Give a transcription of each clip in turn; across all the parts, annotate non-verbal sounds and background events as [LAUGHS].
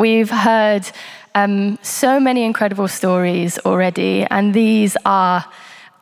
We've heard um, so many incredible stories already, and these are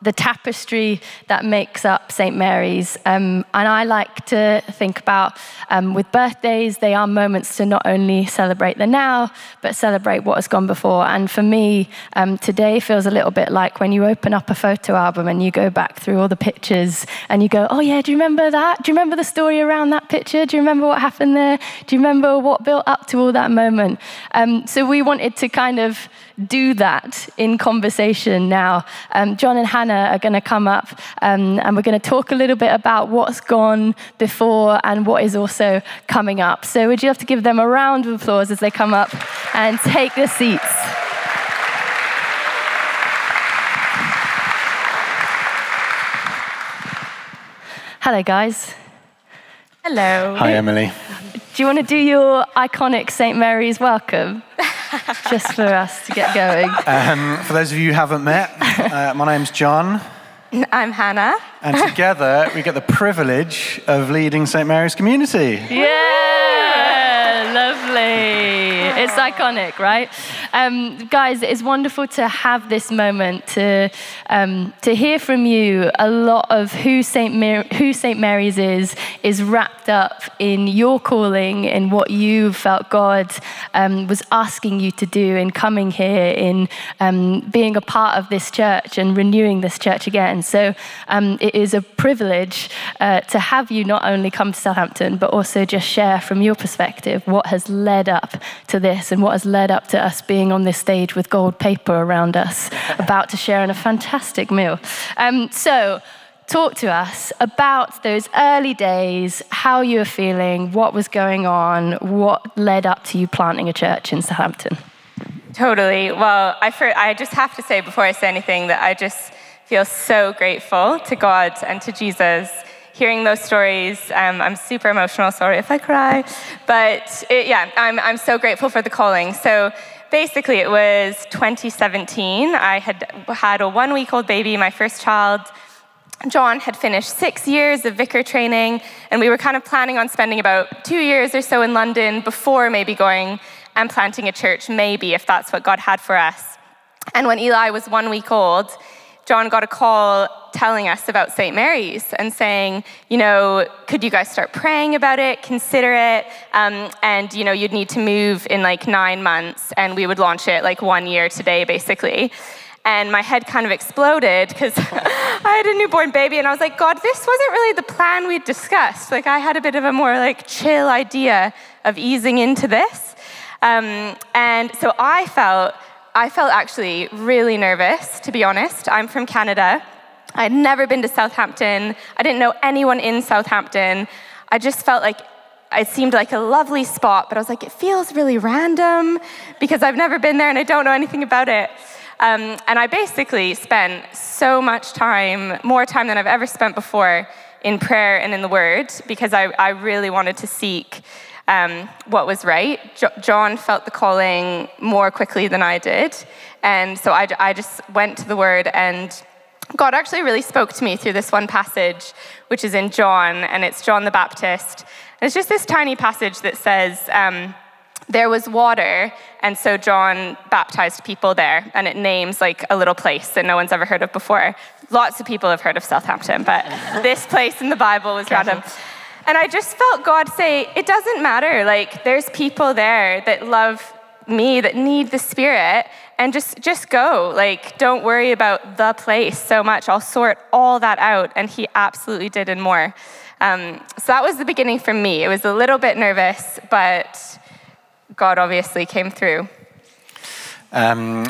the tapestry that makes up St. Mary's. Um, and I like to think about um, with birthdays, they are moments to not only celebrate the now, but celebrate what has gone before. And for me, um, today feels a little bit like when you open up a photo album and you go back through all the pictures and you go, oh, yeah, do you remember that? Do you remember the story around that picture? Do you remember what happened there? Do you remember what built up to all that moment? Um, so we wanted to kind of do that in conversation now. Um, Jon and Hannah are going to come up um, and we're going to talk a little bit about what's gone before and what is also coming up. So, would you have to give them a round of applause as they come up and take their seats? Hello, guys. Hello. Hi, Emily. Do you want to do your iconic St. Mary's welcome? [LAUGHS] Just for us to get going. Um, for those of you who haven't met, uh, my name's Jon. I'm Hannah. And together we get the privilege of leading St. Mary's community. Yeah, lovely. It's iconic, right? Um, guys, it's wonderful to have this moment to, um, to hear from you. A lot of who St. Who St. Mary's is is wrapped up in your calling, in what you felt God um, was asking you to do in coming here, in um, being a part of this church and renewing this church again. So um, it is a privilege uh, to have you not only come to Southampton, but also just share from your perspective what has led up to this and what has led up to us being on this stage with gold paper around us, [LAUGHS] about to share in a fantastic meal. Um, so, talk to us about those early days, how you were feeling, what was going on, what led up to you planting a church in Southampton. Totally. Well, I, for, I just have to say before I say anything that I just feel so grateful to God and to Jesus hearing those stories. Um, I'm super emotional, sorry if I cry. But it, yeah, I'm, I'm so grateful for the calling. So basically, it was 2017. I had had a one week old baby, my first child. Jon had finished six years of vicar training, and we were kind of planning on spending about two years or so in London before maybe going and planting a church, maybe if that's what God had for us. And when Eli was one week old, Jon got a call telling us about St. Mary's and saying, you know, could you guys start praying about it, consider it, um, and you know, you'd need to move in like nine months, and we would launch it like one year today, basically. And my head kind of exploded because [LAUGHS] I had a newborn baby, and I was like, God, this wasn't really the plan we'd discussed. Like, I had a bit of a more like chill idea of easing into this, um, and so I felt I felt actually really nervous, to be honest. I'm from Canada. I'd never been to Southampton. I didn't know anyone in Southampton. I just felt like it seemed like a lovely spot, but I was like, it feels really random because I've never been there and I don't know anything about it. Um, and I basically spent so much time, more time than I've ever spent before, in prayer and in the Word because I, I really wanted to seek um, what was right. Jo- Jon felt the calling more quickly than I did. And so I, I just went to the word, and God actually really spoke to me through this one passage, which is in John, and it's John the Baptist. And it's just this tiny passage that says, um, there was water, and so John baptized people there, and it names like a little place that no one's ever heard of before. Lots of people have heard of Southampton, but [LAUGHS] this place in the Bible was random. And I just felt God say, it doesn't matter. Like, there's people there that love me, that need the Spirit, and just, just go. Like, don't worry about the place so much. I'll sort all that out. And He absolutely did and more. Um, so that was the beginning for me. It was a little bit nervous, but God obviously came through. Um,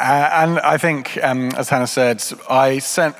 uh, and I think, um, as Hannah said, I sent,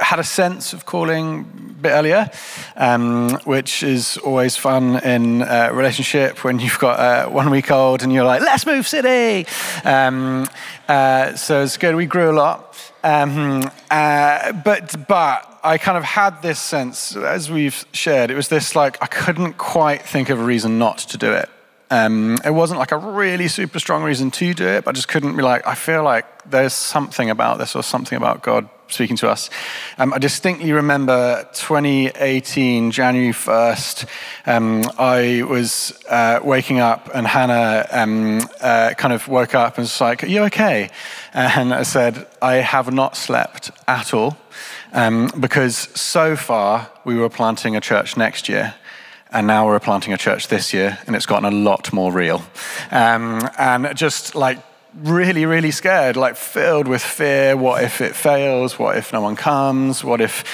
had a sense of calling a bit earlier, um, which is always fun in a relationship when you've got a one week old and you're like, let's move city. Um, uh, so it's good. We grew a lot. Um, uh, but, but I kind of had this sense, as we've shared, it was this like, I couldn't quite think of a reason not to do it. Um, it wasn't like a really super strong reason to do it, but I just couldn't be like, I feel like there's something about this or something about God speaking to us. Um, I distinctly remember 2018, January 1st, um, I was uh, waking up and Hannah um, uh, kind of woke up and was like, Are you okay? And I said, I have not slept at all um, because so far we were planting a church next year and now we're planting a church this year, and it's gotten a lot more real. Um, and just like really, really scared, like filled with fear. What if it fails? What if no one comes? What if,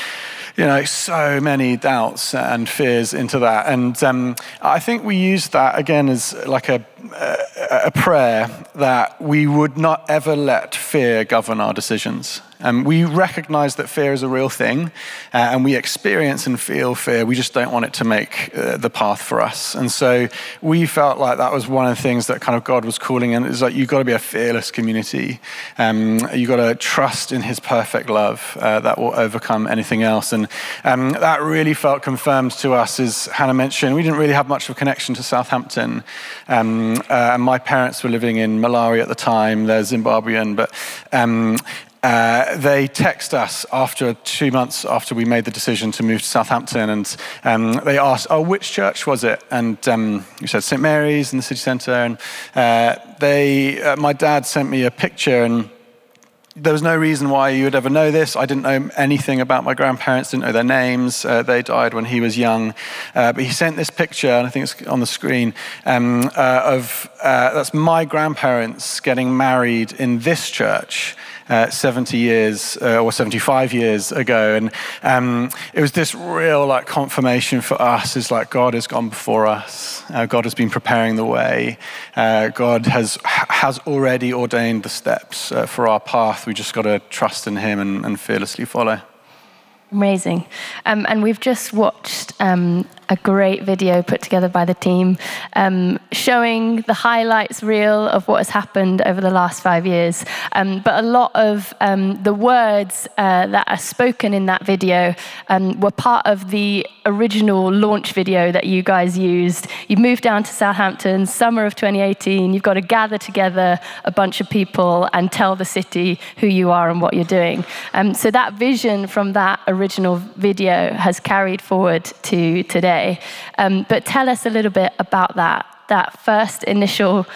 you know, so many doubts and fears into that. And um, I think we use that again as like a, a, prayer that we would not ever let fear govern our decisions. Um, we recognize that fear is a real thing, uh, and we experience and feel fear. We just don't want it to make uh, the path for us. And so we felt like that was one of the things that kind of God was calling in. It's like you've got to be a fearless community. Um, you've got to trust in His perfect love uh, that will overcome anything else. And um, that really felt confirmed to us, as Hannah mentioned. We didn't really have much of a connection to Southampton. Um, uh, and my parents were living in Malawi at the time. They're Zimbabwean, but um, uh, they text us after two months after we made the decision to move to Southampton, and um, they asked, "Oh, which church was it?" And um, we said St Mary's in the city centre. And uh, they, uh, my dad sent me a picture, and there was no reason why you would ever know this. I didn't know anything about my grandparents, didn't know their names. Uh, they died when he was young. Uh, but he sent this picture, and I think it's on the screen, um, uh, of uh, that's my grandparents getting married in this church uh, 70 years uh, or 75 years ago. And um, it was this real like confirmation for us is like God has gone before us. Uh, God has been preparing the way. Uh, God has, has already ordained the steps uh, for our path. We just got to trust in Him and, and fearlessly follow. Amazing. Um, and we've just watched um, a great video put together by the team um, showing the highlights reel of what has happened over the last five years. Um, but a lot of um, the words uh, that are spoken in that video um, were part of the original launch video that you guys used. You moved down to Southampton, summer of 2018. You've got to gather together a bunch of people and tell the city who you are and what you're doing. So that vision from that original video has carried forward to today today. Um, but tell us a little bit about that, that first initial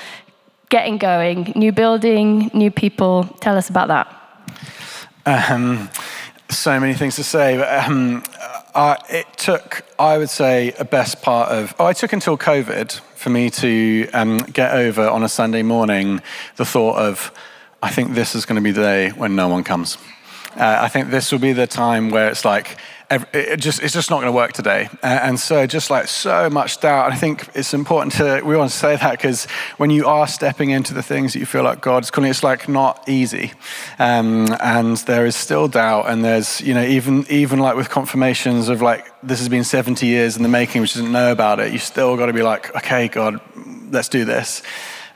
getting going, new building, new people. Tell us about that. Um, so many things to say, but um, uh, it took, I would say, a best part of, oh, I took until COVID for me to um, get over on a Sunday morning the thought of, I think this is going to be the day when no one comes. Uh, I think this will be the time where it's like, it just, it's just not going to work today. And so, just like so much doubt, I think it's important to, we want to say that because when you are stepping into the things that you feel like God's calling, it's like not easy. Um, and there is still doubt. And there's, you know, even, even like with confirmations of like, this has been 70 years in the making, which doesn't know about it, you still got to be like, okay, God, let's do this.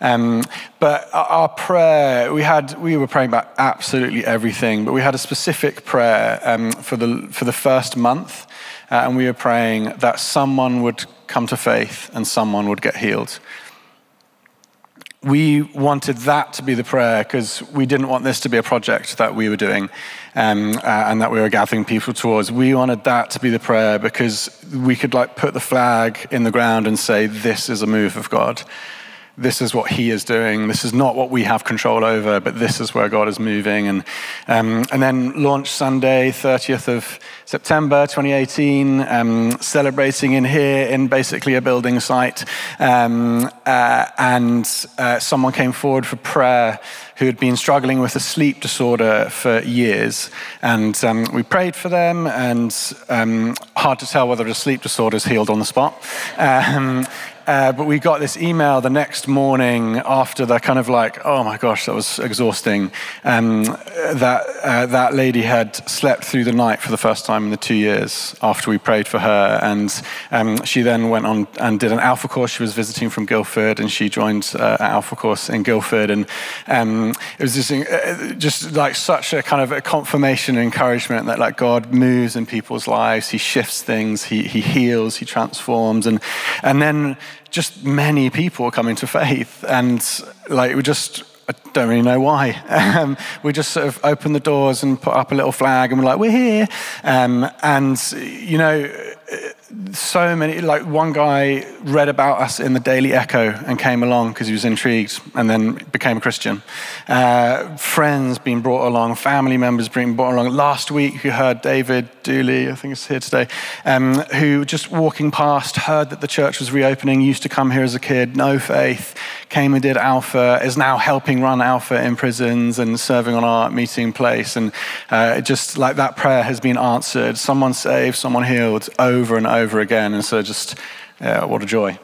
Um, but our prayer, we had, we were praying about absolutely everything, but we had a specific prayer um, for, the, for the first month, uh, and we were praying that someone would come to faith and someone would get healed. We wanted that to be the prayer because we didn't want this to be a project that we were doing um, uh, and that we were gathering people towards. We wanted that to be the prayer because we could like put the flag in the ground and say, this is a move of God this is what he is doing. This is not what we have control over, but this is where God is moving. And, um, and then launch Sunday, 30th of September 2018, um, celebrating in here in basically a building site. Um, uh, and uh, someone came forward for prayer who had been struggling with a sleep disorder for years. And um, we prayed for them, and um, hard to tell whether the sleep disorder is healed on the spot. Uh, but we got this email the next morning after the kind of like, oh my gosh, that was exhausting. Um, that uh, that lady had slept through the night for the first time in the two years after we prayed for her, and um, she then went on and did an Alpha course. She was visiting from Guildford, and she joined uh, an Alpha course in Guildford, and um, it was just uh, just like such a kind of a confirmation and encouragement that like God moves in people's lives, He shifts things, He He heals, He transforms, and and then just many people are coming to faith. And like, we just, I don't really know why. [LAUGHS] Um, we just sort of opened the doors and put up a little flag and we're like, we're here. Um, and, you know, so many, like one guy read about us in the Daily Echo and came along because he was intrigued and then became a Christian. Uh, friends being brought along, family members being brought along. Last week, you heard David Dooley, I think he's here today, um, who just walking past heard that the church was reopening, used to come here as a kid, no faith, came and did Alpha, is now helping run Alpha in prisons and serving on our meeting place. And uh, just like that prayer has been answered, someone saved, someone healed over and over again. And so just, uh, what a joy.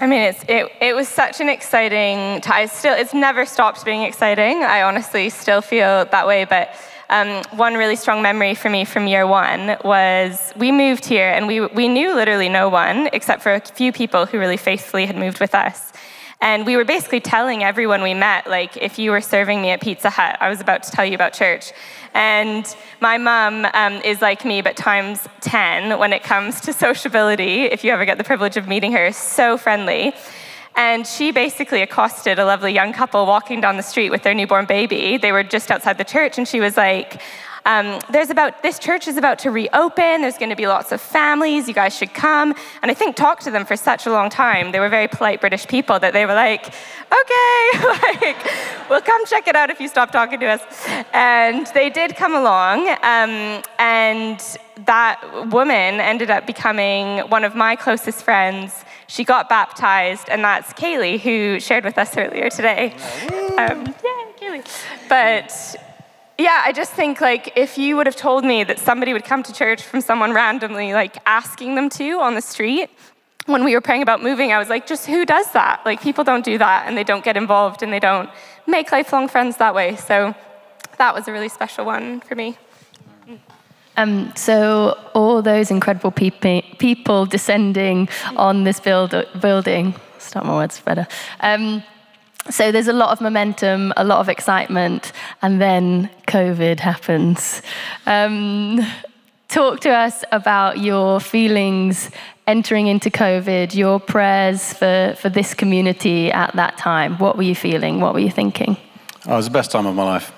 I mean, it's, it, it was such an exciting time. Still, it's never stopped being exciting. I honestly still feel that way. But um, one really strong memory for me from year one was we moved here and we, we knew literally no one except for a few people who really faithfully had moved with us. And we were basically telling everyone we met, like, if you were serving me at Pizza Hut, I was about to tell you about church. And my mum um, is like me, but times 10 when it comes to sociability, if you ever get the privilege of meeting her, so friendly. And she basically accosted a lovely young couple walking down the street with their newborn baby. They were just outside the church, and she was like, um, there's about this church is about to reopen. There's going to be lots of families. You guys should come. And I think talked to them for such a long time. They were very polite British people that they were like, okay, [LAUGHS] like we'll come check it out if you stop talking to us. And they did come along. Um, and that woman ended up becoming one of my closest friends. She got baptized, and that's Kaylee, who shared with us earlier today. Um, yeah, Kaylee. But yeah, I just think like if you would have told me that somebody would come to church from someone randomly, like asking them to on the street, when we were praying about moving, I was like, just who does that? Like people don't do that and they don't get involved and they don't make lifelong friends that way. So that was a really special one for me. Um, so all those incredible people people descending on this build, building, start my words better. Um, so there's a lot of momentum, a lot of excitement, and then COVID happens. Um, talk to us about your feelings entering into COVID, your prayers for, for this community at that time. What were you feeling? What were you thinking? Oh, it was the best time of my life.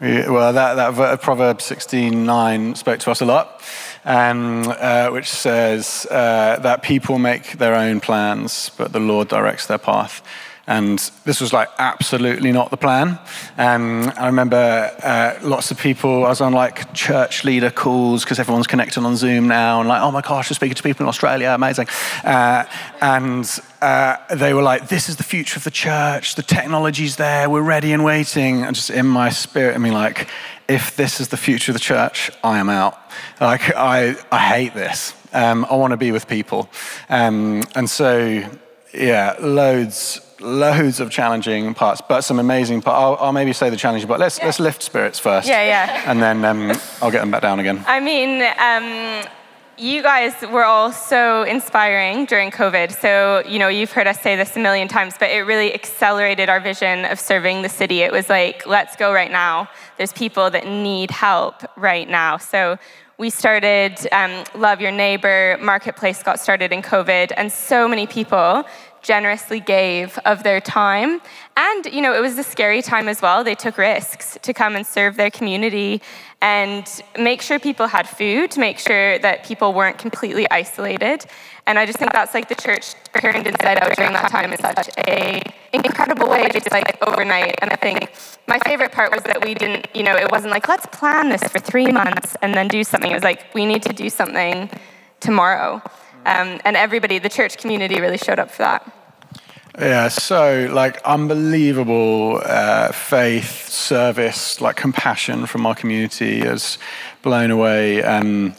[LAUGHS] well, that, that Proverbs 16:9 spoke to us a lot um, uh, which says uh, that people make their own plans, but the Lord directs their path. And this was like absolutely not the plan. Um, I remember uh, lots of people, I was on like church leader calls because everyone's connected on Zoom now, and like, oh my gosh, we're speaking to people in Australia, amazing. Uh, and uh, they were like, this is the future of the church, the technology's there, we're ready and waiting. And just in my spirit, I mean, like, if this is the future of the church, I am out. Like, I, I hate this. Um, I want to be with people. Um, and so, yeah, loads, loads of challenging parts, but some amazing parts. I'll, I'll, maybe say the challenging part. Let's, yeah. let's lift spirits first. Yeah, yeah. And then um, I'll get them back down again. I mean, um, you guys were all so inspiring during COVID. So, you know, you've heard us say this a million times, but it really accelerated our vision of serving the city. It was like, let's go right now. There's people that need help right now. So, we started um, Love Your Neighbor, Marketplace got started in COVID, and so many people generously gave of their time. And, you know, it was a scary time as well. They took risks to come and serve their community and make sure people had food, to make sure that people weren't completely isolated. And I just think that's like the church turned inside out oh, during that time in such a incredible way, just like overnight. And I think my favorite part was that we didn't, you know, it wasn't like, let's plan this for three months and then do something. It was like, we need to do something tomorrow. Um, and everybody, the church community really showed up for that. Yeah, so like unbelievable uh, faith, service, like compassion from our community has blown away. And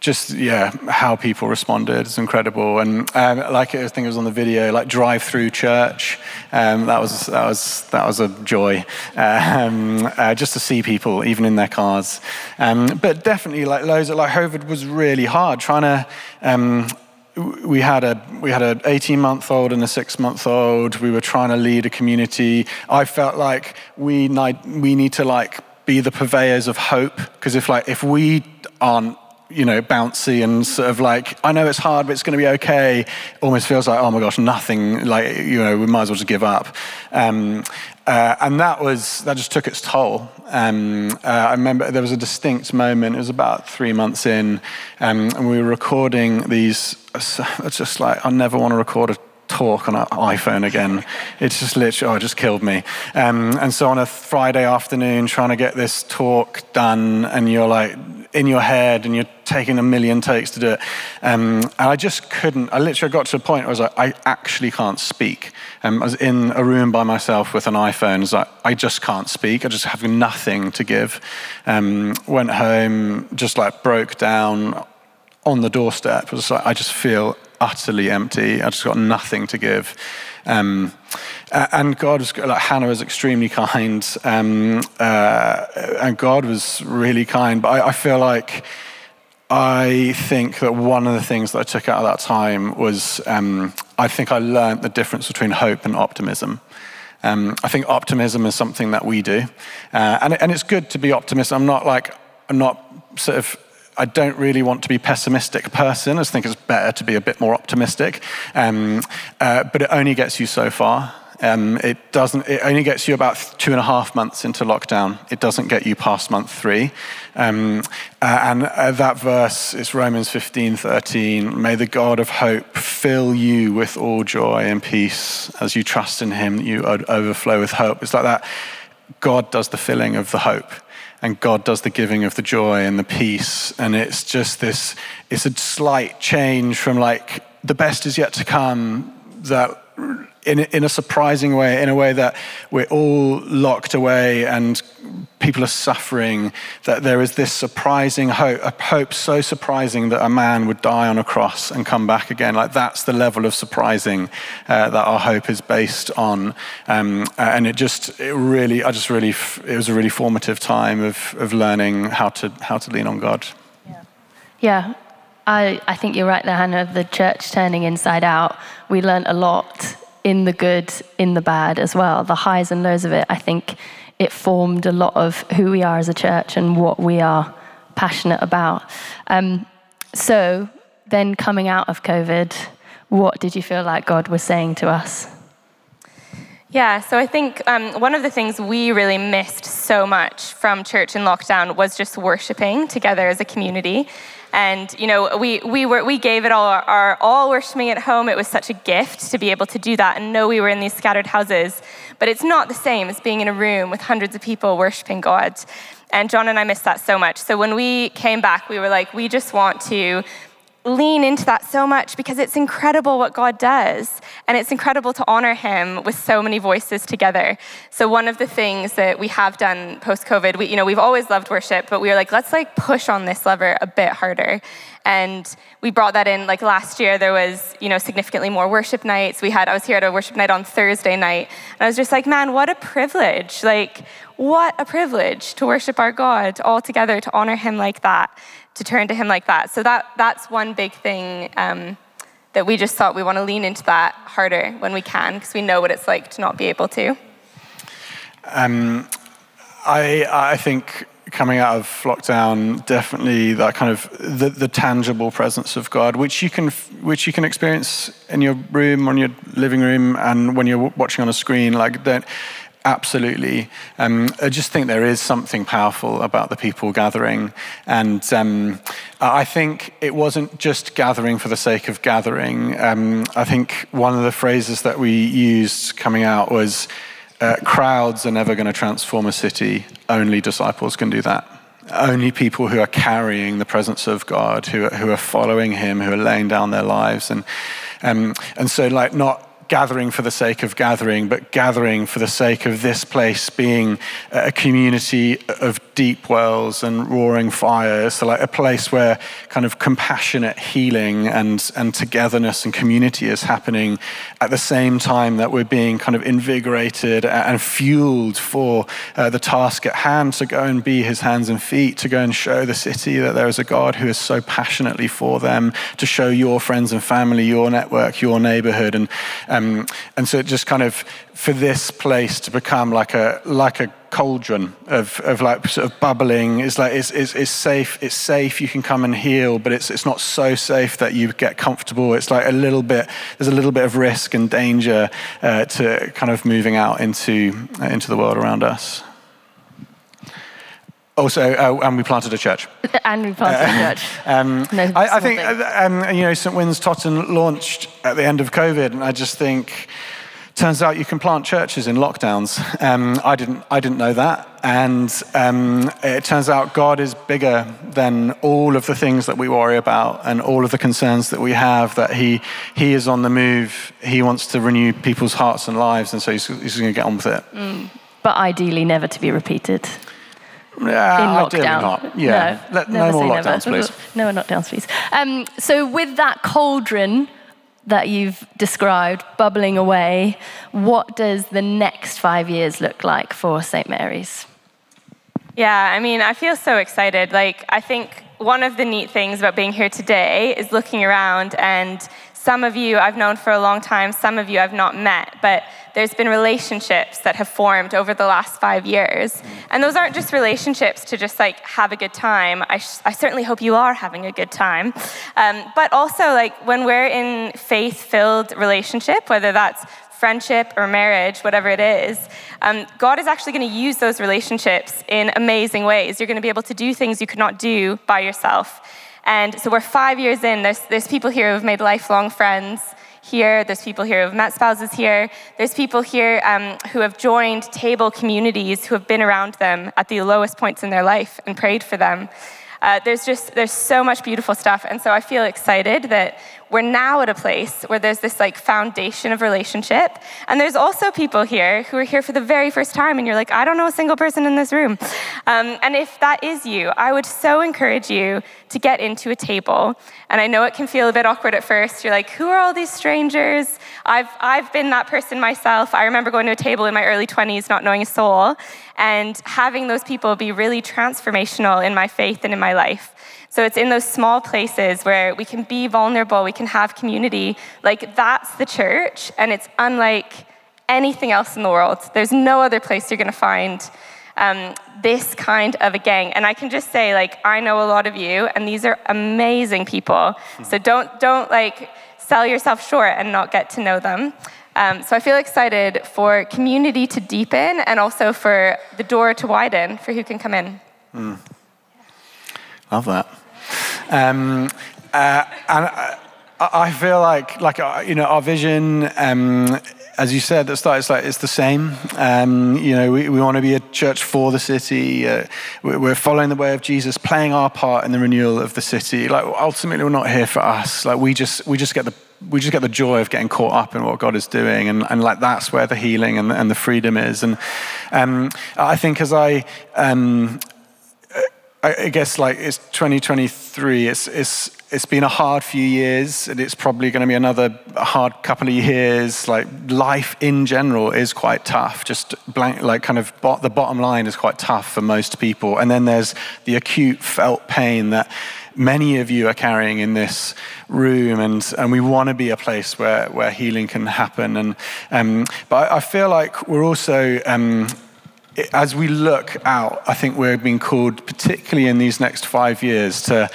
just yeah, how people responded is incredible. And um, like I think it was on the video, like drive-through church. Um, that was that was that was a joy. Um, uh, just to see people even in their cars. Um, but definitely like loads of like COVID was really hard trying to um, we had a we had an 18 month old and a six month old. We were trying to lead a community. I felt like we need, we need to like be the purveyors of hope because if like if we aren't you know, bouncy and sort of like, I know it's hard, but it's going to be okay. Almost feels like, oh my gosh, nothing. Like, you know, we might as well just give up. Um, uh, and that was that just took its toll. Um, uh, I remember there was a distinct moment. It was about three months in, um, and we were recording these. [SIGHS] It's just like I never want to record a talk on an iPhone again. It's just literally, oh, it just killed me. Um, and so on a Friday afternoon, trying to get this talk done, and you're like in your head, and you're taking a million takes to do it. Um, and I just couldn't. I literally got to a point where I was like, I actually can't speak. Um, I was in a room by myself with an iPhone. It's like, I just can't speak. I just have nothing to give. Um, went home, just like broke down on the doorstep. It was like, I just feel utterly empty. I just got nothing to give. Um, and God was like Hannah was extremely kind, um, uh, and God was really kind. But I, I, feel like I think that one of the things that I took out of that time was um, I think I learned the difference between hope and optimism. Um, I think optimism is something that we do, uh, and, and it's good to be optimistic. I'm not like I'm not sort of I don't really want to be pessimistic person. I think it's better to be a bit more optimistic. Um, uh, but it only gets you so far. Um, it doesn't. It only gets you about two and a half months into lockdown. It doesn't get you past month three. Um, uh, and uh, that verse is Romans 15, 13. May the God of hope fill you with all joy and peace as you trust in Him. You overflow with hope. It's like that. God does the filling of the hope and God does the giving of the joy and the peace. And it's just this, it's a slight change from like the best is yet to come that in, in a surprising way, in a way that we're all locked away and people are suffering, that there is this surprising hope, a hope so surprising that a man would die on a cross and come back again. Like that's the level of surprising uh, that our hope is based on. Um, and it just, it really, I just really, it was a really formative time of, of learning how to, how to lean on God. Yeah. yeah. I, I think you're right there, Hannah. The church turning inside out, we learned a lot in the good, in the bad as well, the highs and lows of it. I think it formed a lot of who we are as a church and what we are passionate about. Um, so, then coming out of COVID, what did you feel like God was saying to us? Yeah, so I think um, one of the things we really missed so much from church in lockdown was just worshiping together as a community. And you know, we we were we gave it all our, our, all worshiping at home. It was such a gift to be able to do that and know we were in these scattered houses. But it's not the same as being in a room with hundreds of people worshiping God. And Jon and I missed that so much. So when we came back, we were like, we just want to lean into that so much because it's incredible what God does. And it's incredible to honor Him with so many voices together. So one of the things that we have done post COVID, we, you know, we've always loved worship, but we were like, let's like push on this lever a bit harder. And we brought that in like last year, there was, you know, significantly more worship nights. We had, I was here at a worship night on Thursday night. And I was just like, man, what a privilege. Like, what a privilege to worship our God all together, to honor Him like that to turn to Him like that. So that, that's one big thing um, that we just thought we want to lean into that harder when we can, because we know what it's like to not be able to. Um, I, I think coming out of lockdown, definitely that kind of the, the, tangible presence of God, which you can which you can experience in your room, on your living room, and when you're watching on a screen. Like that, Absolutely. Um, I just think there is something powerful about the people gathering. And um, I think it wasn't just gathering for the sake of gathering. Um, I think one of the phrases that we used coming out was uh, crowds are never going to transform a city, only disciples can do that. Only people who are carrying the presence of God, who are, who are following Him, who are laying down their lives. And, um, and so, like, not gathering for the sake of gathering, but gathering for the sake of this place being a community of deep wells and roaring fires. So, like a place where kind of compassionate healing and, and togetherness and community is happening at the same time that we're being kind of invigorated and fueled for uh, the task at hand to go and be his hands and feet, to go and show the city that there is a God who is so passionately for them, to show your friends and family, your network, your neighborhood. And um, and so it just kind of, for this place to become like a, like a cauldron of, of like sort of bubbling. It's like it's, it's, it's safe. It's safe. You can come and heal, but it's it's not so safe that you get comfortable. It's like a little bit. There's a little bit of risk and danger uh, to kind of moving out into uh, into the world around us. Also, uh, and we planted a church. [LAUGHS] And we planted a church. [LAUGHS] Um, No I, I think, uh, um, you know, St. Wynn's Totton launched at the end of COVID, and I just think, turns out you can plant churches in lockdowns. [LAUGHS] Um, I, didn't, I didn't know that. And um, it turns out God is bigger than all of the things that we worry about and all of the concerns that we have, that He, he is on the move. He wants to renew people's hearts and lives, and so He's, he's going to get on with it. But ideally, never to be repeated. Yeah, in lockdown. not. Yeah. No, Let- never no more say never. please. No more lockdowns, please. Um, so, with that cauldron that you've described bubbling away, what does the next five years look like for St. Mary's? Yeah, I mean, I feel so excited. Like, I think one of the neat things about being here today is looking around, and some of you I've known for a long time, some of you I've not met, but there's been relationships that have formed over the last five years. And those aren't just relationships to just like have a good time. I, sh- I certainly hope you are having a good time. Um, but also, like, when we're in faith filled relationship, whether that's friendship or marriage, whatever it is, um, God is actually going to use those relationships in amazing ways. You're going to be able to do things you could not do by yourself. And so we're five years in. There's, there's people here who've made lifelong friends here. There's people here who've met spouses here. There's people here um, who have joined table communities who have been around them at the lowest points in their life and prayed for them. Uh, there's just there's so much beautiful stuff and so i feel excited that we're now at a place where there's this like foundation of relationship. And there's also people here who are here for the very first time and you're like i don't know a single person in this room. Um, and if that is you i would so encourage you to get into a table. And i know it can feel a bit awkward at first. You're like who are all these strangers? I've, I've been that person myself. I remember going to a table in my early 20s not knowing a soul and having those people be really transformational in my faith and in my life. So it's in those small places where we can be vulnerable, we can have community. Like that's the church, and it's unlike anything else in the world. There's no other place you're going to find um, this kind of a gang. And I can just say, like, I know a lot of you, and these are amazing people. So don't don't like sell yourself short and not get to know them. Um, so I feel excited for community to deepen and also for the door to widen for who can come in. Love that. Um, uh, and I, I feel like, like uh, you know, our vision, um, as you said at the start, it's like it's the same. Um, you know, we, we want to be a church for the city. Uh, we- we're following the way of Jesus, playing our part in the renewal of the city. Like ultimately, we're not here for us. Like we just we just get the we just get the joy of getting caught up in what God is doing, and, and like that's where the healing and, and the freedom is. And um, I think as I um, I guess like it's 2023. It's it's it's been a hard few years, and it's probably going to be another hard couple of years. Like life in general is quite tough. Just blank, like kind of bo- the bottom line is quite tough for most people. And then there's the acute felt pain that many of you are carrying in this room, and and we want to be a place where where healing can happen. And um, but I I feel like we're also. Um, as we look out, I think we're being called, particularly in these next five years, to,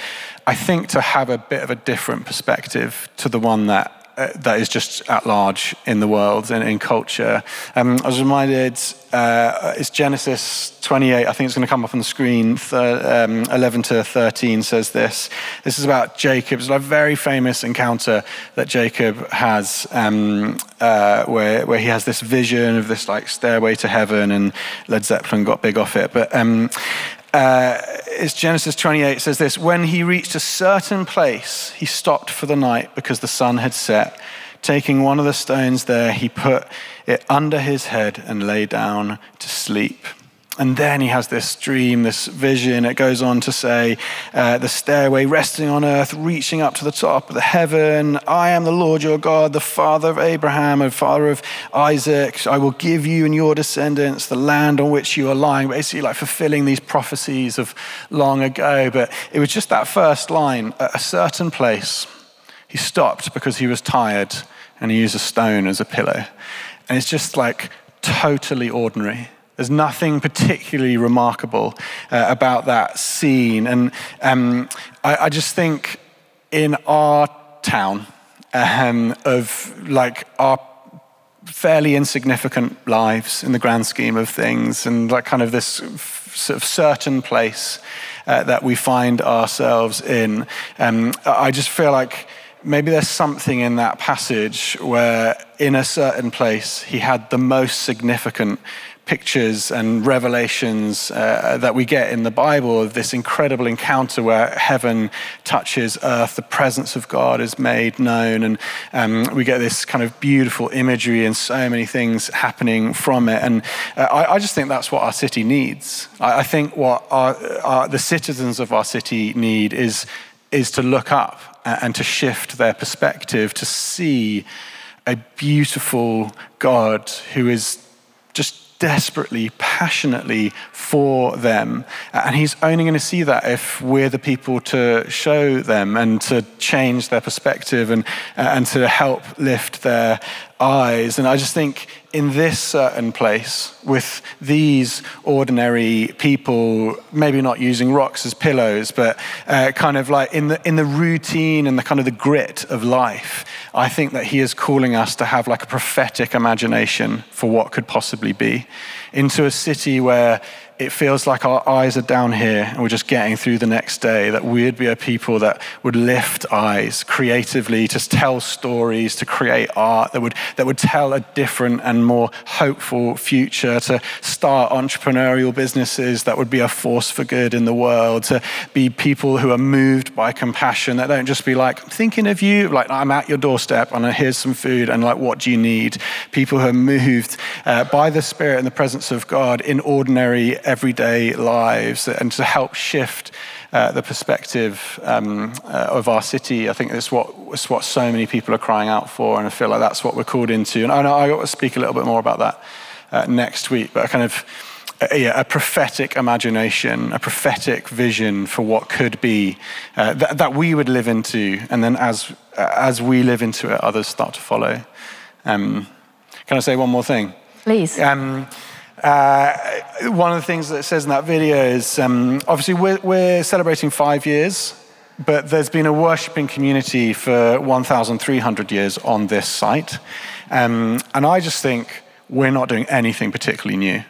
I think, to have a bit of a different perspective to the one that. Uh, that is just at large in the world and in culture. Um, I was reminded, uh, it's Genesis 28, I think it's going to come up on the screen, um, 11 to 13 says this. This is about Jacob. It's a very famous encounter that Jacob has um, uh, where, where he has this vision of this like stairway to heaven and Led Zeppelin got big off it. But um, uh, it's Genesis 28 says this When he reached a certain place, he stopped for the night because the sun had set. Taking one of the stones there, he put it under his head and lay down to sleep. And then he has this dream, this vision. It goes on to say, uh, the stairway resting on earth, reaching up to the top of the heaven. I am the Lord your God, the Father of Abraham and Father of Isaac. I will give you and your descendants the land on which you are lying. Basically, like fulfilling these prophecies of long ago. But it was just that first line at a certain place. He stopped because he was tired and he used a stone as a pillow. And it's just like totally ordinary There's nothing particularly remarkable uh, about that scene. And um, I, I, just think in our town, um, of like our fairly insignificant lives in the grand scheme of things, and like kind of this sort of certain place uh, that we find ourselves in, um, I just feel like maybe there's something in that passage where, in a certain place, he had the most significant pictures and revelations uh, that we get in the Bible of this incredible encounter where heaven touches earth, the presence of God is made known, and um, we get this kind of beautiful imagery and so many things happening from it. And uh, I, I, just think that's what our city needs. I, I think what our, our, the citizens of our city need is, is to look up and to shift their perspective, to see a beautiful God who is just desperately, passionately for them. And he's only going to see that if we're the people to show them and to change their perspective and, uh, and to help lift their eyes. And I just think in this certain place, with these ordinary people, maybe not using rocks as pillows, but uh, kind of like in the, in the routine and the kind of the grit of life, I think that he is calling us to have like a prophetic imagination for what could possibly be. Into a city where it feels like our eyes are down here and we're just getting through the next day, that we'd be a people that would lift eyes creatively, to tell stories, to create art that would, that would tell a different and more hopeful future, to start entrepreneurial businesses that would be a force for good in the world, to be people who are moved by compassion, that don't just be like, I'm thinking of you, like, I'm at your doorstep and here's some food and like, what do you need? People who are moved uh, by the Spirit and the presence of God in ordinary everyday lives and to help shift uh, the perspective um, uh, of our city. I think it's what, it's what so many people are crying out for, and I feel like that's what we're called into. And I know I got to speak a little bit more about that uh, next week, but a kind of uh, yeah, a prophetic imagination, a prophetic vision for what could be uh, that, that we would live into, and then as as we live into it, others start to follow. Um, can I say one more thing? Please. Um, uh, one of the things that it says in that video is um, obviously we're, we're, celebrating five years, but there's been a worshipping community for 1,300 years on this site. Um, and I just think we're not doing anything particularly new.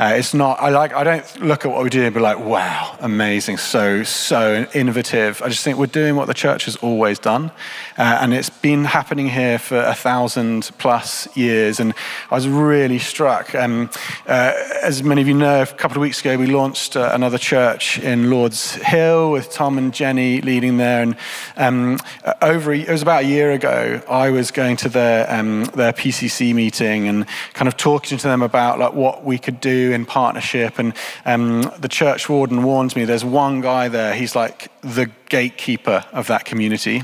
Uh, it's not, I like, I don't look at what we do and be like, wow, amazing, so, so innovative. I just think we're doing what the church has always done. Uh, and it's been happening here for a thousand plus years. And I was really struck. Um, uh, as many of you know, a couple of weeks ago, we launched uh, another church in Lordshill with Tom and Jenny leading there. And um, over, it was about a year ago, I was going to their, um, their PCC meeting and kind of talking to them about like what we could do in partnership. And um, the church warden warns me there's one guy there, he's like the gatekeeper of that community.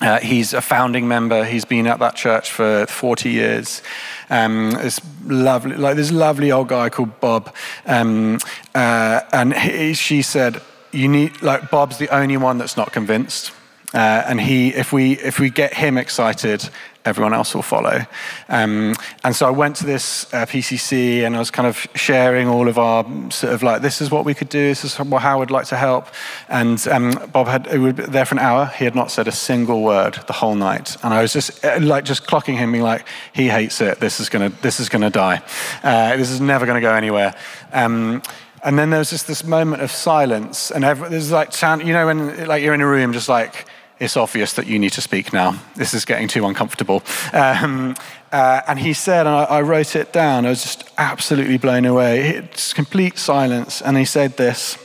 Uh, he's a founding member. He's been at that church for 40 years. Um, this lovely, like this lovely old guy called Bob, um, uh, and he, she said, "You need like Bob's the only one that's not convinced." Uh, and he, if we if we get him excited, everyone else will follow. Um, and so I went to this uh, PCC and I was kind of sharing all of our sort of like, this is what we could do, this is how I'd like to help. And um, Bob had, we were there for an hour. He had not said a single word the whole night. And I was just uh, like, just clocking him, being like, he hates it. This is to, this is to die. Uh, this is never to go anywhere. Um, and then there was just this moment of silence, and every, there's like you know, when like you're in a room, just like it's obvious that you need to speak now. This is getting too uncomfortable. Um, uh, and he said, and I, I, wrote it down, I was just absolutely blown away. It's complete silence. And he said this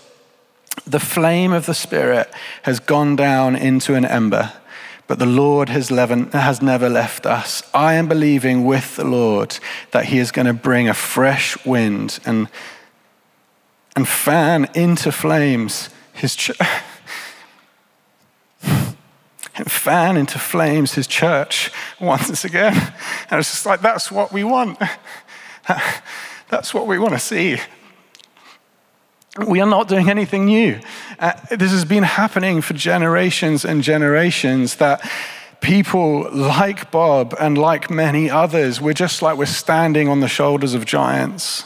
The flame of the Spirit has gone down into an ember, but the Lord has, has never left us. I am believing with the Lord that he is going to bring a fresh wind and, and fan into flames his church. [LAUGHS] fan into flames his church once again. And it's just like, that's what we want. [LAUGHS] That's what we want to see. We are not doing anything new. Uh, this has been happening for generations and generations that people like Bob and like many others, we're just like we're standing on the shoulders of giants.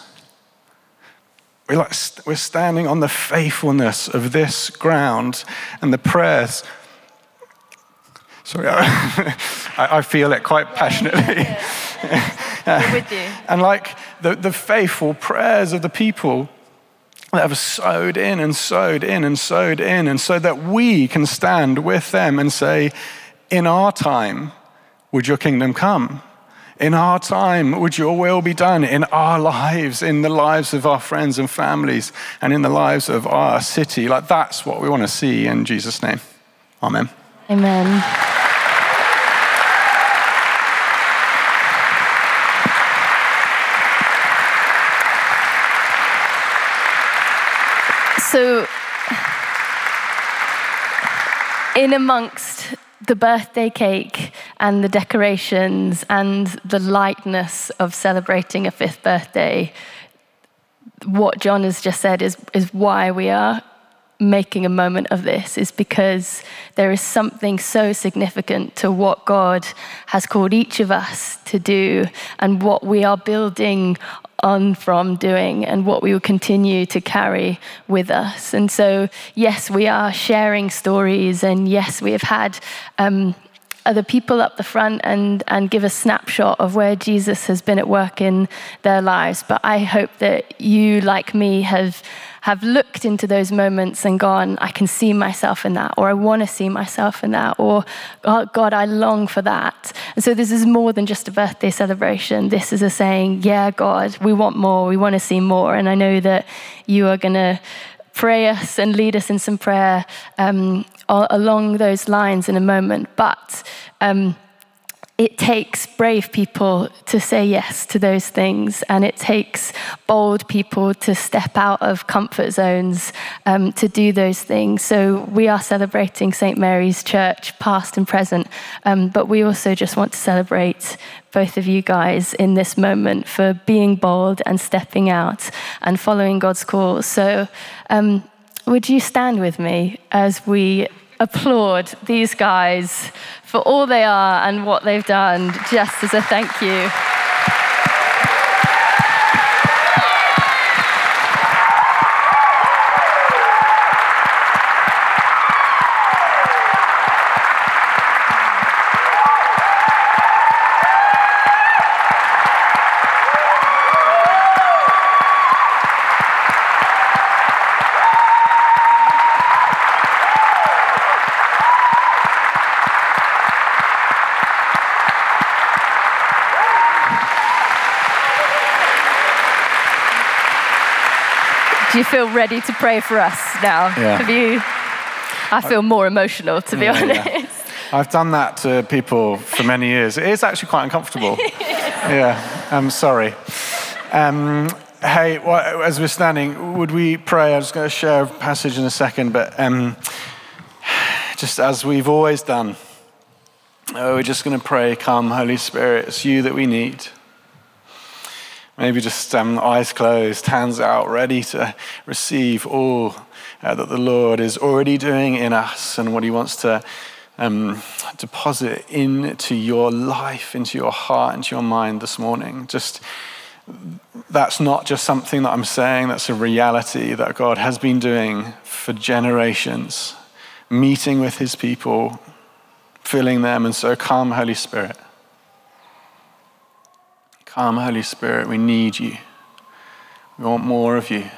We're, like, we're standing on the faithfulness of this ground and the prayers. Sorry, [LAUGHS] I, I feel it quite passionately. [LAUGHS] We're uh, with you. And like the, the faithful prayers of the people that have sowed in and sowed in and sowed in, and so that we can stand with them and say, In our time, would your kingdom come? In our time, would your will be done in our lives, in the lives of our friends and families, and in the lives of our city? Like that's what we want to see in Jesus' name. Amen. Amen. So, in amongst the birthday cake and the decorations and the lightness of celebrating a fifth birthday, what Jon has just said is, is why we are making a moment of this, is because there is something so significant to what God has called each of us to do and what we are building on from doing and what we will continue to carry with us. And so, yes, we are sharing stories, and yes, we have had. Um, other people up the front and, and give a snapshot of where Jesus has been at work in their lives. But I hope that you, like me, have have looked into those moments and gone, I can see myself in that, or I want to see myself in that, or oh, God, I long for that. And so this is more than just a birthday celebration. This is a saying, Yeah, God, we want more, we want to see more. And I know that you are going to pray us and lead us in some prayer um, along those lines in a moment. But um, it takes brave people to say yes to those things, and it takes bold people to step out of comfort zones um, to do those things. So, we are celebrating St. Mary's Church, past and present, um, but we also just want to celebrate both of you guys in this moment for being bold and stepping out and following God's call. So, um, would you stand with me as we applaud these guys for all they are and what they've done, just as a thank you. Do you feel ready to pray for us now? Yeah. Have you? I feel more emotional, to be Yeah, honest. yeah. I've done that to people for many years. It is actually quite uncomfortable. [LAUGHS] yeah, I'm sorry. Um, hey, well, as we're standing, would we pray? I'm just going to share a passage in a second, but um, just as we've always done, oh, we're just going to pray, Come, Holy Spirit, it's you that we need. Maybe just um, eyes closed, hands out, ready to receive all uh, that the Lord is already doing in us and what He wants to um, deposit into your life, into your heart, into your mind this morning. Just that's not just something that I'm saying, that's a reality that God has been doing for generations, meeting with His people, filling them. And so, come, Holy Spirit. Come, Holy Spirit, we need you. We want more of you.